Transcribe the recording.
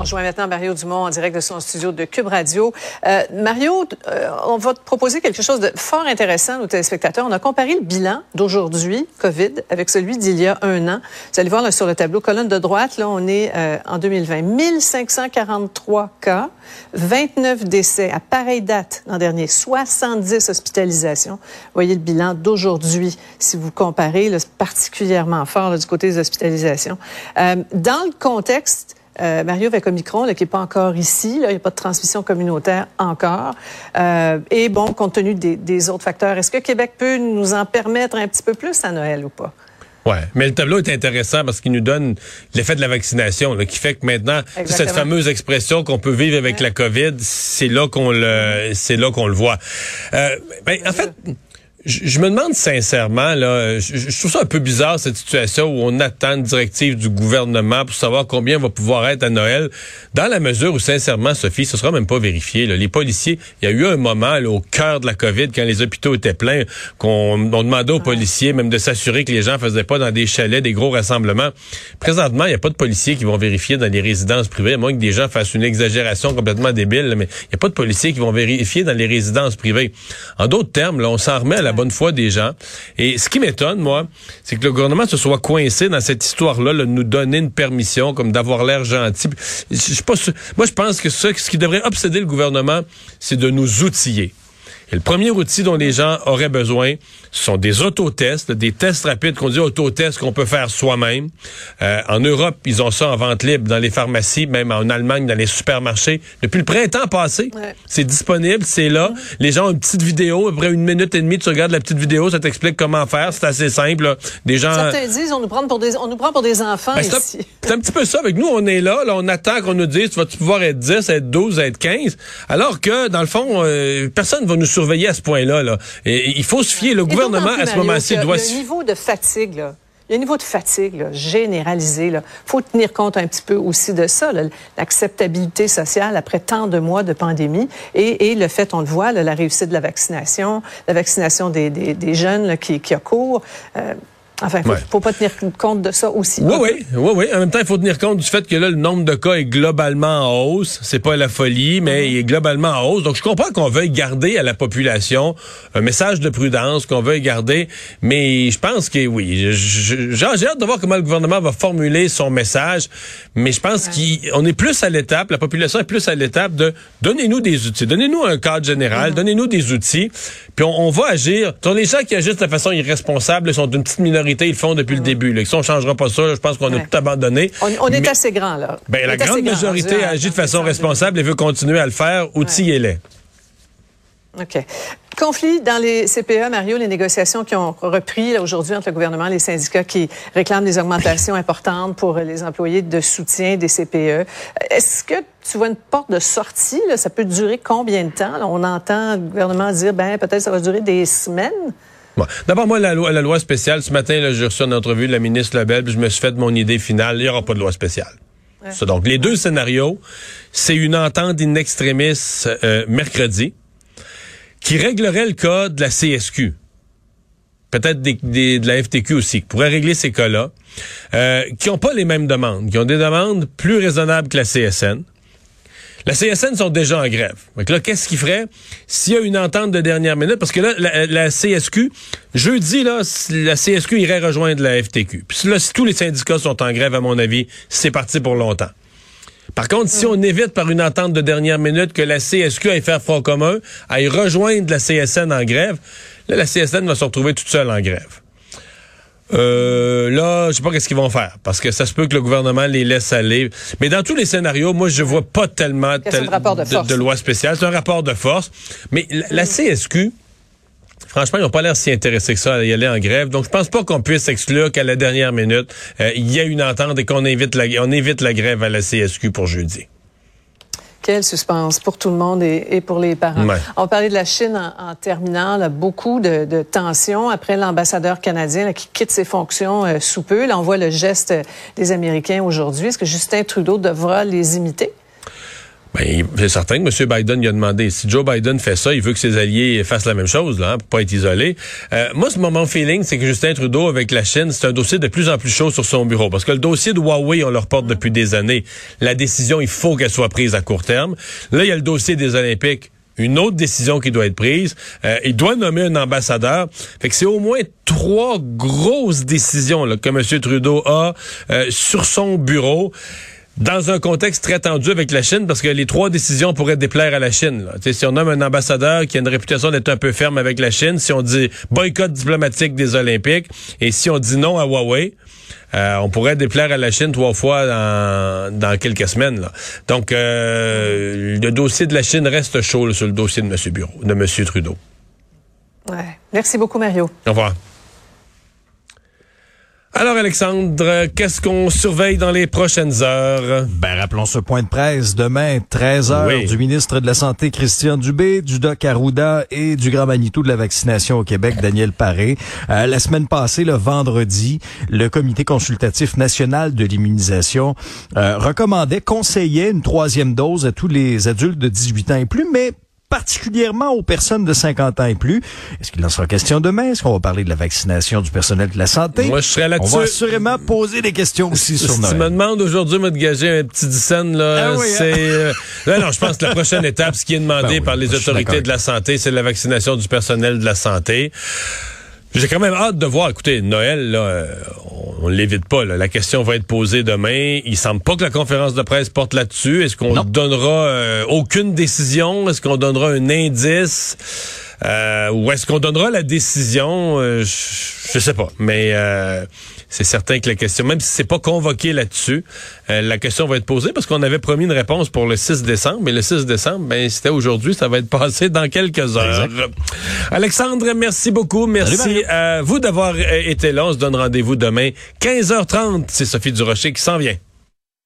On joint maintenant Mario Dumont en direct de son studio de Cube Radio. Euh, Mario, euh, on va te proposer quelque chose de fort intéressant nos téléspectateurs. On a comparé le bilan d'aujourd'hui, COVID, avec celui d'il y a un an. Vous allez voir là, sur le tableau, colonne de droite, là, on est euh, en 2020. 1543 cas, 29 décès à pareille date l'an dernier, 70 hospitalisations. Voyez le bilan d'aujourd'hui, si vous comparez, là, particulièrement fort là, du côté des hospitalisations. Dans le contexte euh, Mario avec Omicron, là, qui n'est pas encore ici, là, il n'y a pas de transmission communautaire encore. Euh, et bon, compte tenu des, des autres facteurs, est-ce que Québec peut nous en permettre un petit peu plus à Noël ou pas? Ouais, mais le tableau est intéressant parce qu'il nous donne l'effet de la vaccination, là, qui fait que maintenant Exactement. cette fameuse expression qu'on peut vivre avec la COVID, c'est là qu'on le, c'est là qu'on le voit. Euh, ben, en fait. Je me demande sincèrement, là, je, trouve ça un peu bizarre cette situation où on attend une directive du gouvernement pour savoir combien va pouvoir être à Noël, dans la mesure où sincèrement, Sophie, ce sera même pas vérifié. là. Les policiers, il y a eu un moment au cœur de la COVID, quand les hôpitaux étaient pleins, qu'on on demandait aux policiers même de s'assurer que les gens faisaient pas dans des chalets des gros rassemblements. Présentement, il n'y a pas de policiers qui vont vérifier dans les résidences privées, à moins que des gens fassent une exagération complètement débile, mais il n'y a pas de policiers qui vont vérifier dans les résidences privées. En d'autres termes, là, on s'en remet à la bonne foi des gens. Et ce qui m'étonne, moi, c'est que le gouvernement se soit coincé dans cette histoire-là, là, de nous donner une permission, comme d'avoir l'air gentil. Moi, je pense que ce qui devrait obséder le gouvernement, c'est de nous outiller. Et le premier outil dont les gens auraient besoin, ce sont des autotests, des tests rapides qu'on dit autotests qu'on peut faire soi-même. Euh, en Europe, ils ont ça en vente libre dans les pharmacies, même en Allemagne, dans les supermarchés. Depuis le printemps passé, Ouais. c'est disponible, c'est là. Les gens ont une petite vidéo, après une minute et demie, tu regardes la petite vidéo, ça t'explique comment faire. C'est assez simple. là. Des gens... Certains disent on nous prend pour des, on nous prend pour des enfants Ben, c'est un- ici. c'est un petit peu ça. Avec nous, on est là, là on attend qu'on nous dise, tu vas-tu pouvoir être 10, être 12, être 15? Alors que, dans le fond, euh, personne ne va nous surveiller à ce point-là. Là. Et, il faut se fier. Le Et gouvernement, à ce moment-ci, doit se niveau de fatigue, là. Un niveau de fatigue là, généralisé. Il faut tenir compte un petit peu aussi de ça, l'acceptabilité sociale après tant de mois de pandémie et, et le fait, on le voit, là, la réussite de la vaccination, la vaccination des, des, des jeunes là, qui, qui a cours. Euh, enfin, il faut, Ouais. faut pas tenir compte de ça aussi. Oui, oui, oui, oui. En même temps, il faut tenir compte du fait que là, le nombre de cas est globalement en hausse. C'est pas la folie, mais Mm-hmm. il est globalement en hausse. Donc, je comprends qu'on veuille garder à la population un message de prudence, qu'on veuille garder. Mais je pense que oui, j'ai hâte de voir comment le gouvernement va formuler son message. Mais je pense qu'on est plus à l'étape, la population est plus à l'étape de donnez-nous des outils, donnez-nous un cadre général, donnez-nous des outils, puis on, on va agir. Sur les gens qui agissent de façon irresponsable, sont d'une petite minorité, ils le font depuis le début. Là. Si on changera pas ça, là, je pense qu'on a Ouais. tout abandonné. On, on est Mais- assez grand, là. ben, la grande grand, majorité agit de façon responsable et veut continuer à le faire. Outillez-les. OK. Conflit dans les CPE, Mario, les négociations qui ont repris aujourd'hui entre le gouvernement et les syndicats qui réclament des augmentations importantes pour les employés de soutien des CPE. Est-ce que tu vois une porte de sortie? Là? Ça peut durer combien de temps? Là, on entend le gouvernement dire, ben peut-être ça va durer des semaines? Bon. D'abord, moi, la loi, la loi spéciale, ce matin, j'ai reçu une entrevue de la ministre Lebel, puis je me suis fait mon idée finale. Il n'y aura pas de loi spéciale. Ça, donc, les deux scénarios, c'est une entente in extremis euh, mercredi qui réglerait le cas de la CSQ. Peut-être des, des- de la FTQ aussi, qui pourrait régler ces cas-là, euh, qui n'ont pas les mêmes demandes, qui ont des demandes plus raisonnables que la CSN. La CSN sont déjà en grève. Donc là, qu'est-ce qu'il ferait s'il y a une entente de dernière minute? Parce que là, la, la CSQ, jeudi, là, la CSQ irait rejoindre la FTQ. Puis là, si tous les syndicats sont en grève, à mon avis, c'est parti pour longtemps. Par contre, si on évite par une entente de dernière minute que la CSQ aille faire front commun, aille rejoindre la CSN en grève, là, la CSN va se retrouver toute seule en grève. Euh, là, je sais pas qu'est-ce qu'ils vont faire parce que ça se peut que le gouvernement les laisse aller. Mais dans tous les scénarios, moi, je vois pas tellement de loi spéciale. C'est un rapport de force. Mais la, la CSQ, franchement, ils n'ont pas l'air si intéressés que ça à y aller en grève. Donc, je pense pas qu'on puisse exclure qu'à la dernière minute, euh, il y a une entente et qu'on évite la, on évite la grève à la CSQ pour jeudi. Quel suspense pour tout le monde et, et pour les parents. Ouais. On parlait de la Chine en, en terminant. Là, beaucoup de, de tensions après l'ambassadeur canadien là, qui quitte ses fonctions euh, sous peu. Là, on voit le geste des Américains aujourd'hui. Est-ce que Justin Trudeau devra les imiter? Ben, c'est certain que M. Biden lui a demandé. Si Joe Biden fait ça, il veut que ses alliés fassent la même chose, là, hein, pour pas être isolé. Euh, moi, ce moment feeling, c'est que Justin Trudeau avec la Chine, c'est un dossier de plus en plus chaud sur son bureau. Parce que le dossier de Huawei, on le reporte depuis des années. La décision, il faut qu'elle soit prise à court terme. Là, il y a le dossier des Olympiques une autre décision qui doit être prise. Euh, il doit nommer un ambassadeur. Fait que c'est au moins trois grosses décisions là, que M. Trudeau a euh, sur son bureau dans un contexte très tendu avec la Chine, parce que les trois décisions pourraient déplaire à la Chine. Là. Si on nomme un ambassadeur qui a une réputation d'être un peu ferme avec la Chine, si on dit boycott diplomatique des Olympiques, et si on dit non à Huawei, euh, on pourrait déplaire à la Chine trois fois dans, dans quelques semaines. Là. Donc, euh, le dossier de la Chine reste chaud sur le dossier de M. Bureau, de M. Trudeau. Ouais. Merci beaucoup, Mario. Au revoir. Alors Alexandre, qu'est-ce qu'on surveille dans les prochaines heures? Ben, rappelons ce point de presse demain, 13 heures, du ministre de la Santé Christian Dubé, du Doc Arruda et du grand Manitou de la vaccination au Québec, Daniel Paré. Euh, la semaine passée, le vendredi, le Comité consultatif national de l'immunisation euh, recommandait, conseillait une troisième dose à tous les adultes de 18 ans et plus, mais particulièrement aux personnes de 50 ans et plus. Est-ce qu'il en sera question demain? Est-ce qu'on va parler de la vaccination du personnel de la santé? Moi, je serais là-dessus. On va assurément poser des questions aussi sur Noël. Si tu me demandes aujourd'hui de gager un petit dixaine, là, ah oui, c'est... Euh, non, non, je pense que la prochaine étape, ce qui est demandé Ben oui, par les autorités de la santé, c'est la vaccination du personnel de la santé. J'ai quand même hâte de voir. Écoutez, Noël, là, euh, on, on l'évite pas. là. La question va être posée demain. Il semble pas que la conférence de presse porte là-dessus. Est-ce qu'on donnera euh, aucune décision? Est-ce qu'on donnera un indice? Euh, ou est-ce qu'on donnera la décision? Euh, je, je sais pas. Mais euh, c'est certain que la question, même si c'est pas convoqué là-dessus, euh, la question va être posée parce qu'on avait promis une réponse pour le 6 décembre. Mais le 6 décembre, ben, c'était aujourd'hui. Ça va être passé dans quelques heures. Alexandre, merci beaucoup. Merci à vous d'avoir euh, été là. On se donne rendez-vous demain, 15h30. C'est Sophie Durocher qui s'en vient.